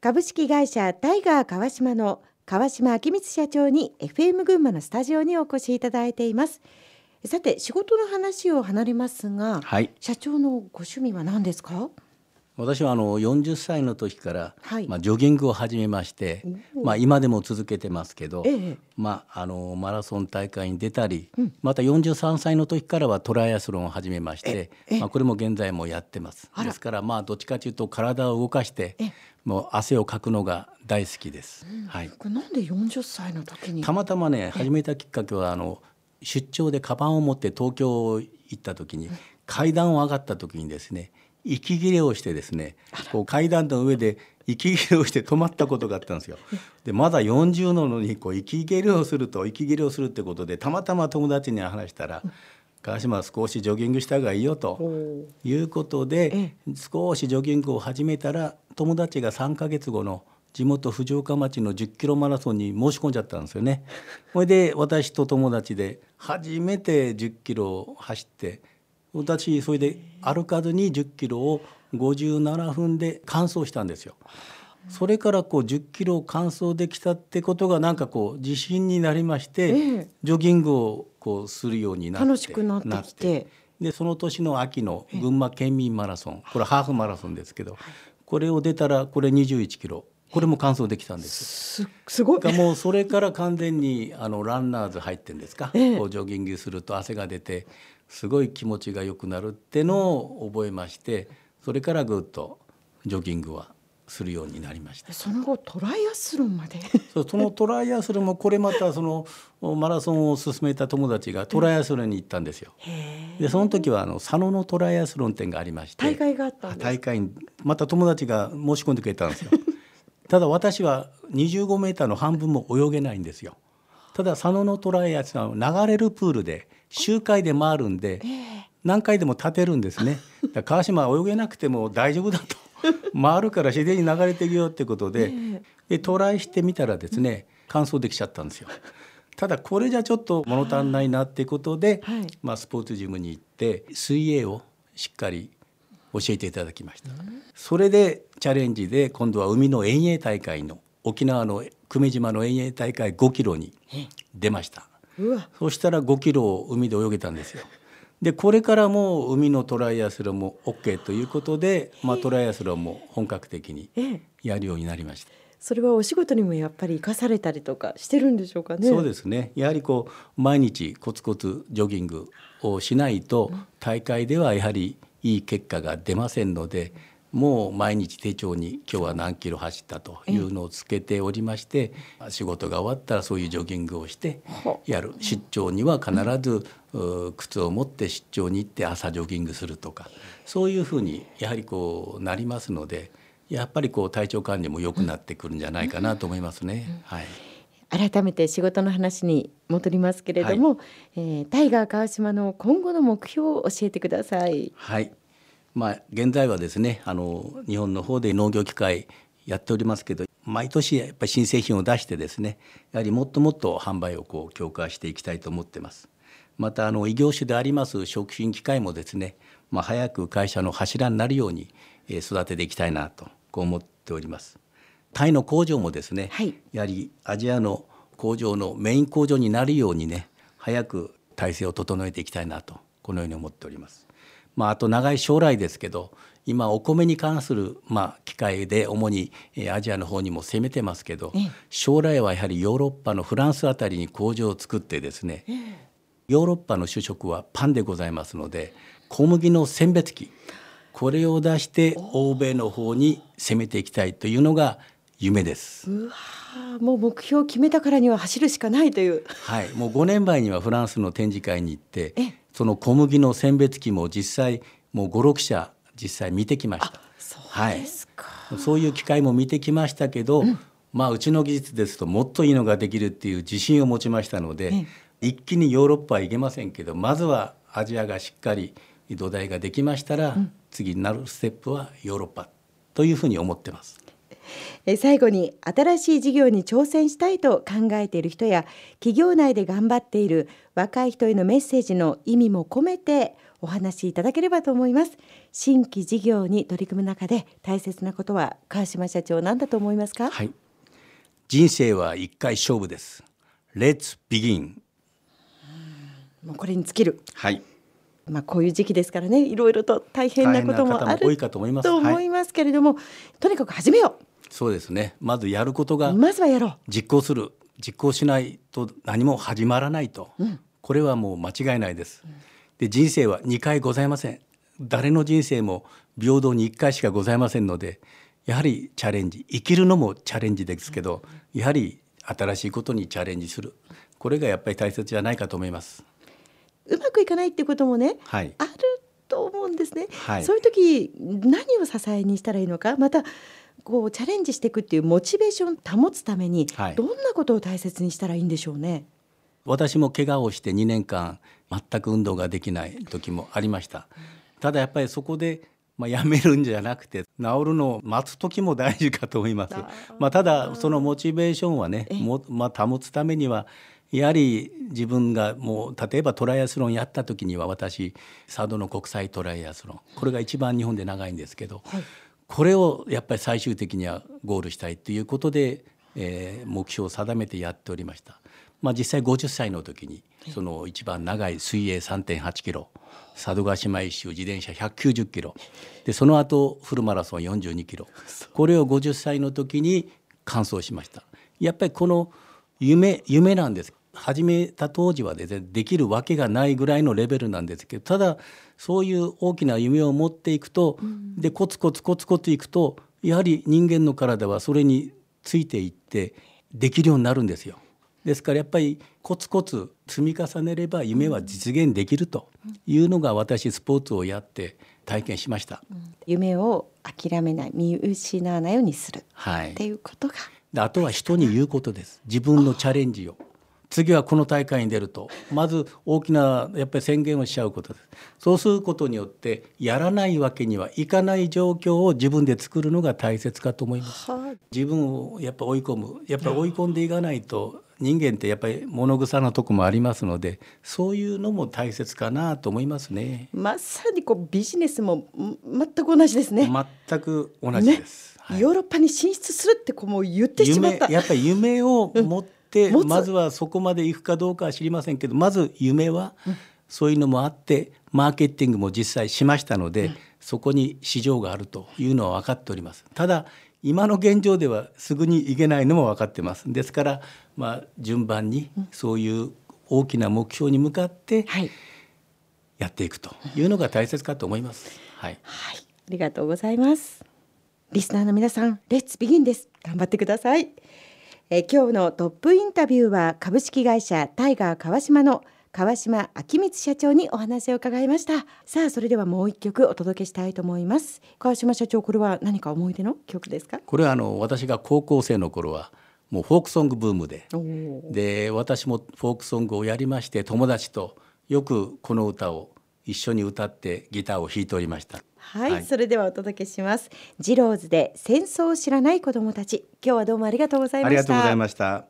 株式会社タイガー川島の川島明光社長に FM 群馬のスタジオにお越しいただいています。さて仕事の話を離れますが、はい、社長のご趣味は何ですか？私はあの40歳の時から、はい、まあ、ジョギングを始めまして、まあ、今でも続けてますけど、ええ、まあ、あのマラソン大会に出たり、うん、また43歳の時からはトライアスロンを始めまして、まあ、これも現在もやってます。ですからまあどっちかというと体を動かしてもう汗をかくのが大好きです、うん、はい、なんで40歳の時に？たまたまね始めたきっかけはあの出張でカバンを持って東京行った時に階段を上がった時にですね息切れをしてですねこう階段の上で息切れをして止まったことがあったんですよ。でまだ40なのにこう息切れをすると息切れをするってことでたまたま友達に話したら「川島少しジョギングした方がいいよ」ということで少しジョギングを始めたら友達が3か月後の地元藤岡町の10キロマラソンに申し込んじゃったんですよね。それで私と友達で初めて10キロ走って私それで歩かずに10キロを57分で完走したんですよ。それからこう10キロ完走できたってことがなんかこう自信になりまして、ええ、ジョギングをこうするようになって楽しくなってきて。でその年の秋の群馬県民マラソンこれハーフマラソンですけど、これを出たらこれ21キロこれも完走できたんですすごい。もうそれから完全にあのランナーズ入ってんですか、ええ、こうジョギングすると汗が出てすごい気持ちが良くなるってのを覚えましてそれからぐっとジョギングはするようになりましたその後トライアスロンまで？そのトライアスロンもこれまたそのマラソンを進めた友達がトライアスロンに行ったんですよ。でその時はあの佐野のトライアスロン店がありまして大会があった大会にまた友達が申し込んでくれたんですよ。ただ私は25メーターの半分も泳げないんですよ。ただ佐野のトライアスロン流れるプールで周回で回るんで、何回でも立てるんですね。川島は泳げなくても大丈夫だと。回るから自然に流れていくよってことで,、でトライしてみたらですね完走できちゃったんですよ。ただこれじゃちょっと物足んないなってことで、はい、まあ、スポーツジムに行って水泳をしっかり教えていただきました、それでチャレンジで今度は海の遠泳大会の沖縄の久米島の遠泳大会5キロに出ましたそしたら5キロを海で泳げたんですよでこれからも海のトライアスロンも OK ということで、まあ、トライアスロンも本格的にやるようになりました。それはお仕事にもやっぱり生かされたりとかしてるんでしょうかね。そうですね。やはりこう毎日コツコツジョギングをしないと大会ではやはりいい結果が出ませんので、もう毎日手帳に今日は何キロ走ったというのをつけておりまして仕事が終わったらそういうジョギングをしてやる。出張には必ず靴を持って出張に行って朝ジョギングするとかそういうふうにやはりこうなりますのでやっぱりこう体調管理も良くなってくるんじゃないかなと思いますね。はい。改めて仕事の話に戻りますけれども、はい、えー、タイガー川島の今後の目標を教えてください。はいまあ、現在はですねあの日本の方で農業機械やっておりますけど毎年やっぱり新製品を出してですねやはりもっともっと販売をこう強化していきたいと思ってます。またあの異業種であります食品機械もですね、まあ、早く会社の柱になるように育てていきたいなとこう思っております。タイの工場もですね、はい、やはりアジアの工場のメイン工場になるようにね早く体制を整えていきたいなとこのように思っております。まあ、あと長い将来ですけど今お米に関する、まあ、機械で主にアジアの方にも攻めてますけど将来はやはりヨーロッパのフランスあたりに工場を作ってですねヨーロッパの主食はパンでございますので小麦の選別機これを出して欧米の方に攻めていきたいというのが夢です。うわもう目標を決めたからには走るしかないという。はい、もう5年前にはフランスの展示会に行ってその小麦の選別機も実際もう56社実際見てきました。そうですか、はい、そういう機会も見てきましたけど、うん、まあうちの技術ですともっといいのができるっていう自信を持ちましたので、うん、一気にヨーロッパは行けませんけどまずはアジアがしっかり土台ができましたら、うん、次になるステップはヨーロッパというふうに思ってます。え最後に新しい事業に挑戦したいと考えている人や企業内で頑張っている若い人へのメッセージの意味も込めてお話しいただければと思います。新規事業に取り組む中で大切なことは川島社長何だと思いますか？はい。人生は一回勝負です。Let's begin. もうこれに尽きる。はい。まあこういう時期ですからねいろいろと大変なこともあると思います。と思います。けれども、とにかく始めよそうですね。まずやることうがまずはやろう。実行する。実行しないと何も始まらないと、これはもう間違いないです、で人生は2回ございません。誰の人生も平等に1回しかございませんのでやはりチャレンジ。生きるのもチャレンジですけど、やはり新しいことにチャレンジする。これがやっぱり大切じゃないかと思います。うまくいかないってこともね、はい。あると思うんですね、はい。そういう時何を支えにしたらいいのかまたこうチャレンジしていくっていうモチベーションを保つために、はい。どんなことを大切にしたらいいんでしょうね？私も怪我をして2年間全く運動ができない時もありました。ただやっぱりそこで、まあ、やめるんじゃなくて治るのを待つ時も大事かと思います。まあ、ただそのモチベーションはねも、まあ、保つためにはやはり自分がもう例えばトライアスロンやった時には私佐渡の国際トライアスロン。これが一番日本で長いんですけど、これをやっぱり最終的にはゴールしたいということで、えー目標を定めてやっておりました。まあ、実際50歳の時にその一番長い水泳3.8キロ佐渡島一周自転車190キロでその後フルマラソン42キロ。これを50歳の時に完走しました。やっぱりこの夢夢なんです始めた当時はですねできるわけがないぐらいのレベルなんですけどただそういう大きな夢を持っていくと、でコツコツコツコツいくとやはり人間の体はそれについていってできるようになるんですよ。ですからやっぱりコツコツ積み重ねれば夢は実現できるというのが私スポーツをやって体験しました。夢を諦めない見失わないようにする。っはい。ていうことが、であとは人に言うことです。自分のチャレンジを次はこの大会に出ると。まず大きなやっぱり宣言をしちゃうことです。そうすることによってやらないわけにはいかない状況を自分で作るのが大切かと思います。は自分をやっぱ追い込む。やっぱり追い込んでいかないと人間ってやっぱり物臭なとこもありますのでそういうのも大切かなと思いますね。まさにこうビジネスもん全く同じですね。全く同じです、はい。ヨーロッパに進出するってこうもう言ってしまった。夢やっぱり夢を持って、持つ。まずはそこまで行くかどうかは知りませんけどまず夢はそういうのもあってマーケティングも実際しましたので、そこに市場があるというのは分かっております。ただ今の現状ではすぐに行けないのも分かってます。ですからまあ順番にそういう大きな目標に向かってはい、やっていくというのが大切かと思います。はい。はい、ありがとうございます。リスナーの皆さん、レッツビギンです。頑張ってください。えー今日のトップインタビューは株式会社タイガー川島の川島明光社長にお話を伺いました。さあ、それではもう一曲お届けしたいと思います。川島社長、これは何か思い出の曲ですか？これはあの私が高校生の頃はもうフォークソングブームでで私もフォークソングをやりまして友達とよくこの歌を一緒に歌ってギターを弾いておりました。はい、はいそれではお届けします。ジローズで戦争を知らない子どもたち。今日はどうもありがとうございました。ありがとうございました。